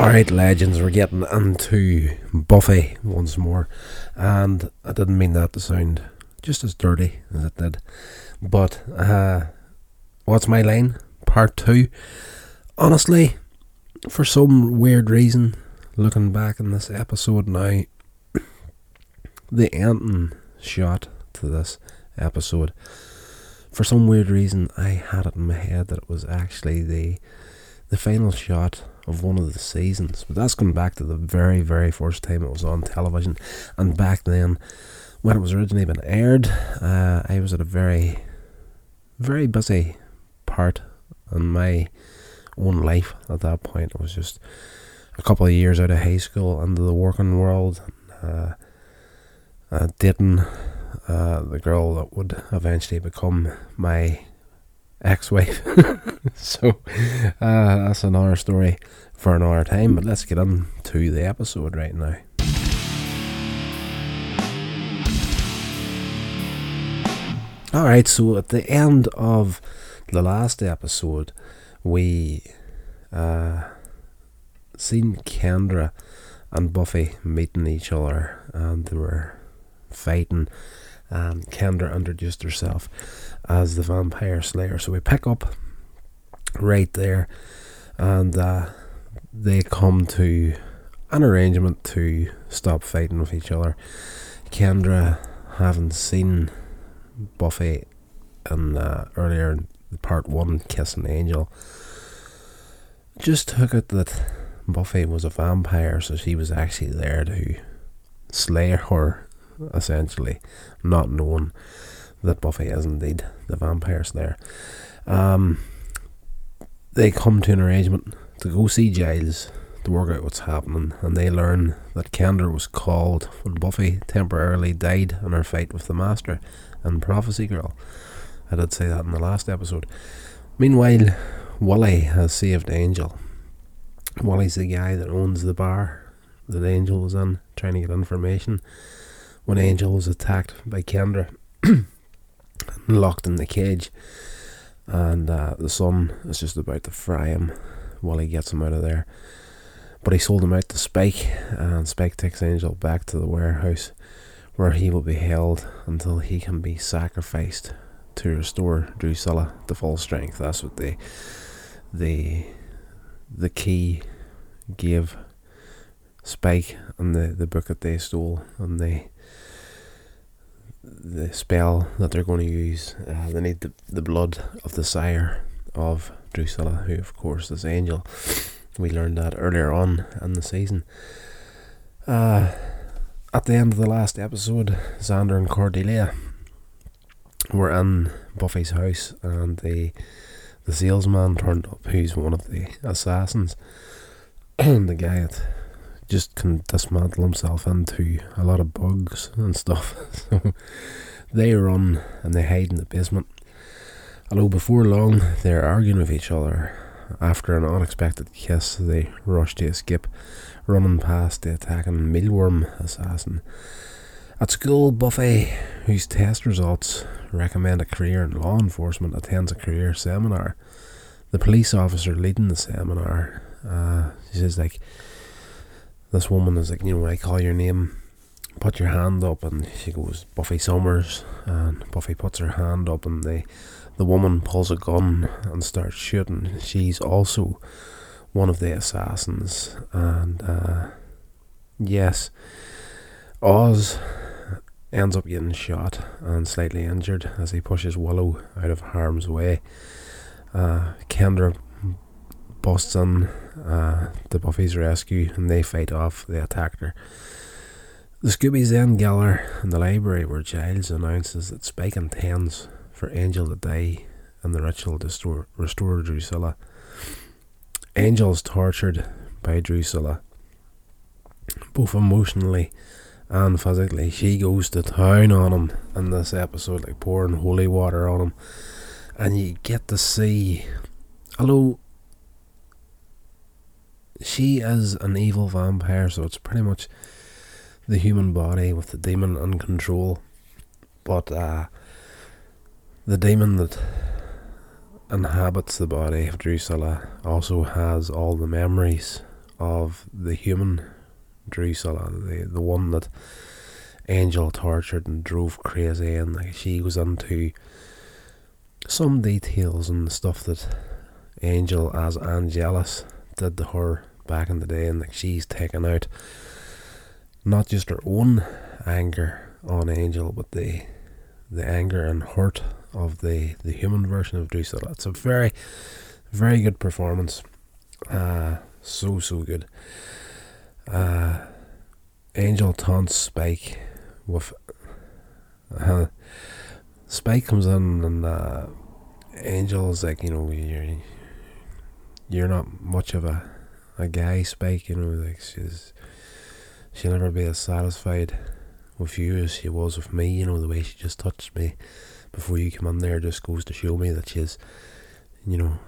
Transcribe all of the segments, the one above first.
Alright, legends, we're getting into Buffy once more. And I didn't mean that to sound just as dirty as it did. But, uh, what's my line? Part 2. Honestly, for some weird reason, looking back in this episode now, the ending shot to this episode, for some weird reason, I had it in my head that it was actually the the final shot of one of the seasons. But that's going back to the very, very first time it was on television. And back then, when it was originally been aired, uh, I was at a very, very busy part in my own life at that point. It was just a couple of years out of high school into the working world. Uh, uh, dating the girl that would eventually become my ex-wife. so uh, that's another story for another time. But let's get on to the episode right now. Alright, so at the end of the last episode, we uh, seen Kendra and Buffy meeting each other, and they were fighting. And Kendra introduced herself as the vampire slayer. So we pick up right there, and uh, they come to an arrangement to stop fighting with each other. Kendra, having seen Buffy in uh, earlier in part one, kissing Angel, just took it that Buffy was a vampire, so she was actually there to slay her, essentially, not knowing that Buffy is indeed the vampire slayer. Um, they come to an arrangement to go see Giles to work out what's happening, and they learn that Kendra was called when Buffy temporarily died in her fight with the Master and Prophecy Girl. I did say that in the last episode. Meanwhile, Wally has saved Angel. Wally's the guy that owns the bar that Angel was in, trying to get information when Angel was attacked by Kendra. and locked in the cage, and uh, the sun is just about to fry him while he gets him out of there. But he sold him out to Spike, and Spike takes Angel back to the warehouse where he will be held until he can be sacrificed to restore Drusilla to full strength. That's what the the the key gave Spike and the, the book that they stole and they the spell that they're going to use. Uh, they need the, the blood of the sire of Drusilla, who of course is Angel. We learned that earlier on in the season. Uh, at the end of the last episode, Xander and Cordelia were in Buffy's house, and the the salesman turned up, who's one of the assassins. The guy just can dismantle himself into a lot of bugs and stuff. so they run and they hide in the basement. Although before long they're arguing with each other. After an unexpected kiss, they rush to escape, running past the attacking mealworm assassin. At school, Buffy, whose test results recommend a career in law enforcement, attends a career seminar. The police officer leading the seminar, uh, says like, this woman is like, you know, I call your name, put your hand up, and she goes, Buffy Summers, and Buffy puts her hand up, and the the woman pulls a gun and starts shooting. She's also one of the assassins, and uh, yes, Oz ends up getting shot and slightly injured as he pushes Willow out of harm's way. Uh, Kendra busts in uh, to Buffy's rescue and they fight off the attacker. The Scoobies then gather in the library where Giles announces that Spike intends for Angel to die and the ritual to restore, restore Drusilla. Angel's tortured by Drusilla, both emotionally and physically. She goes to town on him in this episode, like pouring holy water on him. And you get to see, although she is an evil vampire, so it's pretty much the human body with the demon in control. But uh, the demon that inhabits the body of Drusilla also has all the memories of the human Drusilla, the the one that Angel tortured and drove crazy, and like, she was into some details and stuff that Angel as Angelus did to her back in the day, and like she's taken out not just her own anger on Angel, but the the anger and hurt of the the human version of Drusilla. It's a very very good performance. Uh, so so good. Uh, Angel taunts Spike with uh, Spike comes in and uh, Angel's like, you know, you're you're not much of a a guy, Spike. You know, like she's she'll never be as satisfied with you as she was with me. You know, the way she just touched me before you come in there just goes to show me that she's, you know,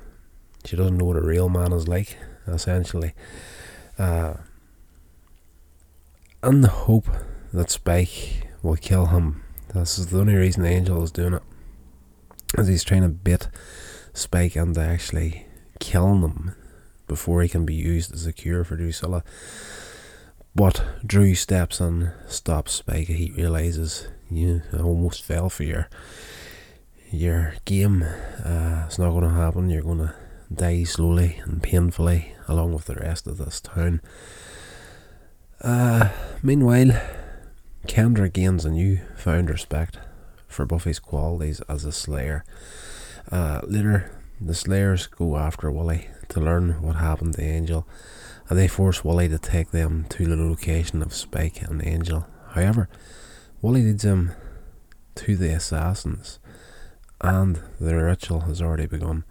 she doesn't know what a real man is like. Essentially, uh, and the hope that Spike will kill him. This is the only reason Angel is doing it. As he's trying to bait Spike into actually killing him before he can be used as a cure for Drusilla. But Dru steps in, stops Spike. He realizes you almost fell for your your game. Uh, it's not going to happen. You're going to die slowly and painfully along with the rest of this town. Uh, meanwhile, Kendra gains a new found respect for Buffy's qualities as a Slayer. Uh, later, the Slayers go after Wooly to learn what happened to Angel, and they force Wally to take them to the location of Spike and Angel. However, Wally leads them to the assassins, and the ritual has already begun.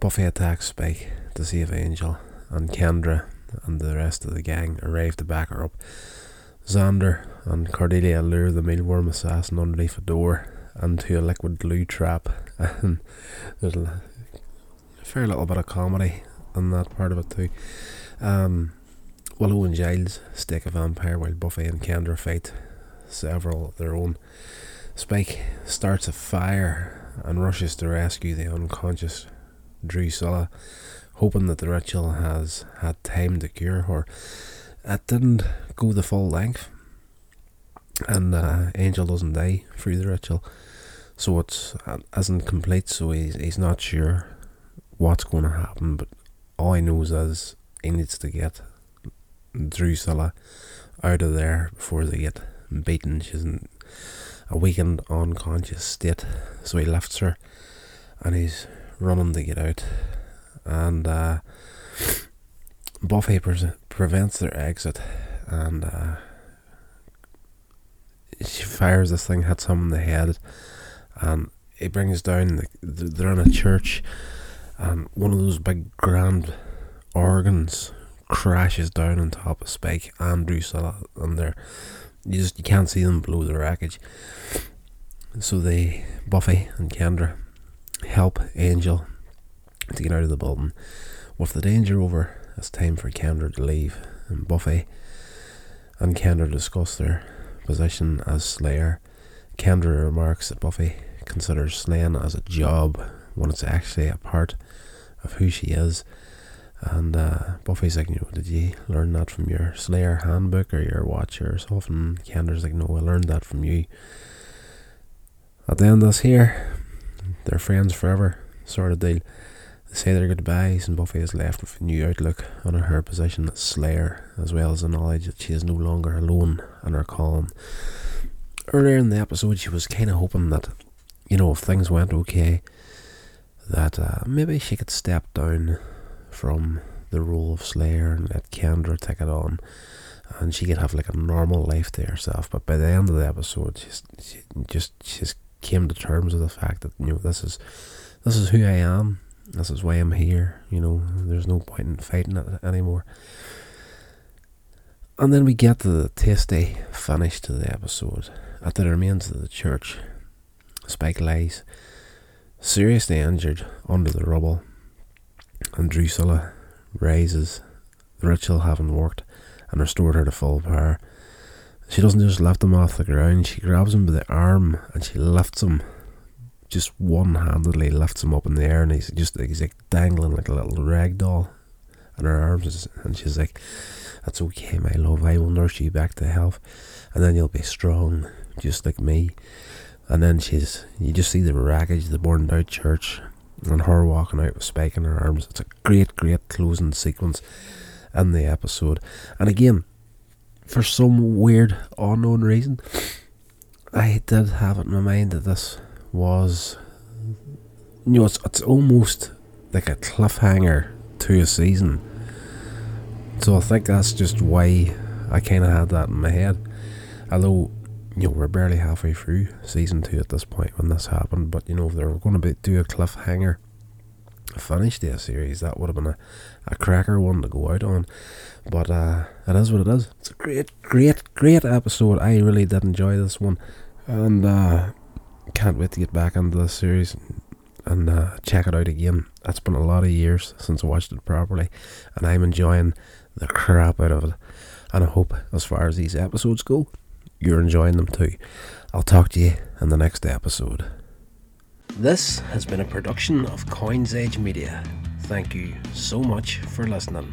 Buffy attacks Spike to save Angel, and Kendra and the rest of the gang arrive to back her up. Xander and Cordelia lure the mealworm assassin underneath a door into a liquid glue trap, and there's fair little bit of comedy in that part of it too. Um, Willow and Giles stake a vampire while Buffy and Kendra fight several of their own. Spike starts a fire and rushes to rescue the unconscious Drusilla hoping that the ritual has had time to cure her. It didn't go the full length, and uh, Angel doesn't die through the ritual, so it uh, isn't complete. So he's he's not sure what's going to happen, but all he knows is he needs to get Drusilla out of there before they get beaten. She's in a weakened, unconscious state, so he lifts her, and he's running to get out and uh, Buffy pre- prevents their exit, and uh, she fires this thing, hits him in the head, and it brings down. The, they're in a church, and one of those big grand organs crashes down on top of Spike and Drusilla, and there you just you can't see them below the wreckage. So they Buffy and Kendra help Angel to get out of the building. With the danger over, it's time for Kendra to leave, and Buffy and Kendra discuss their position as Slayer. Kendra remarks that Buffy considers slaying as a job when it's actually a part of who she is. And uh, Buffy's like, you know, did you learn that from your Slayer handbook or your Watcher or something? Kendra's like, no, I learned that from you. At the end of this here, they're friends forever, sort of deal. They say their goodbyes, and Buffy is left with a new outlook on her position as Slayer, as well as the knowledge that she is no longer alone in her calm. Earlier in the episode, she was kind of hoping that, you know, if things went okay, that uh, maybe she could step down from the role of Slayer and let Kendra take it on, and she could have like a normal life to herself. But by the end of the episode, she's, she just she's came to terms with the fact that you know this is this is who I am this is why I'm here. You know, there's no point in fighting it anymore. And then we get to the tasty finish to the episode. At the remains of the church, Spike lies seriously injured under the rubble, and Drusilla rises, the ritual having worked and restored her to full power. She doesn't just lift him off the ground, she grabs him by the arm and she lifts him just one handedly lifts him up in the air and he's just he's like dangling like a little rag doll in her arms, and she's like, "That's okay, my love. I will nurse you back to health, and then you'll be strong, just like me." And then she's, you just see the wreckage, the burned out church, and her walking out with Spike in her arms. It's a great, great closing sequence in the episode. And again, for some weird, unknown reason, I did have it in my mind that this was, you know, it's, it's almost like a cliffhanger to a season. So I think that's just why I kind of had that in my head. Although, you know, we're barely halfway through season two at this point when this happened, but you know, if they were going to be, do a cliffhanger finish the series, that would have been a, a cracker one to go out on. But uh, it is what it is. It's a great, great, great episode. I really did enjoy this one, and uh, can't wait to get back into this series and uh, check it out again. It's been a lot of years since I watched it properly, and I'm enjoying the crap out of it. And I hope, as far as these episodes go, you're enjoying them too. I'll talk to you in the next episode. This has been a production of Coins Age Media. Thank you so much for listening.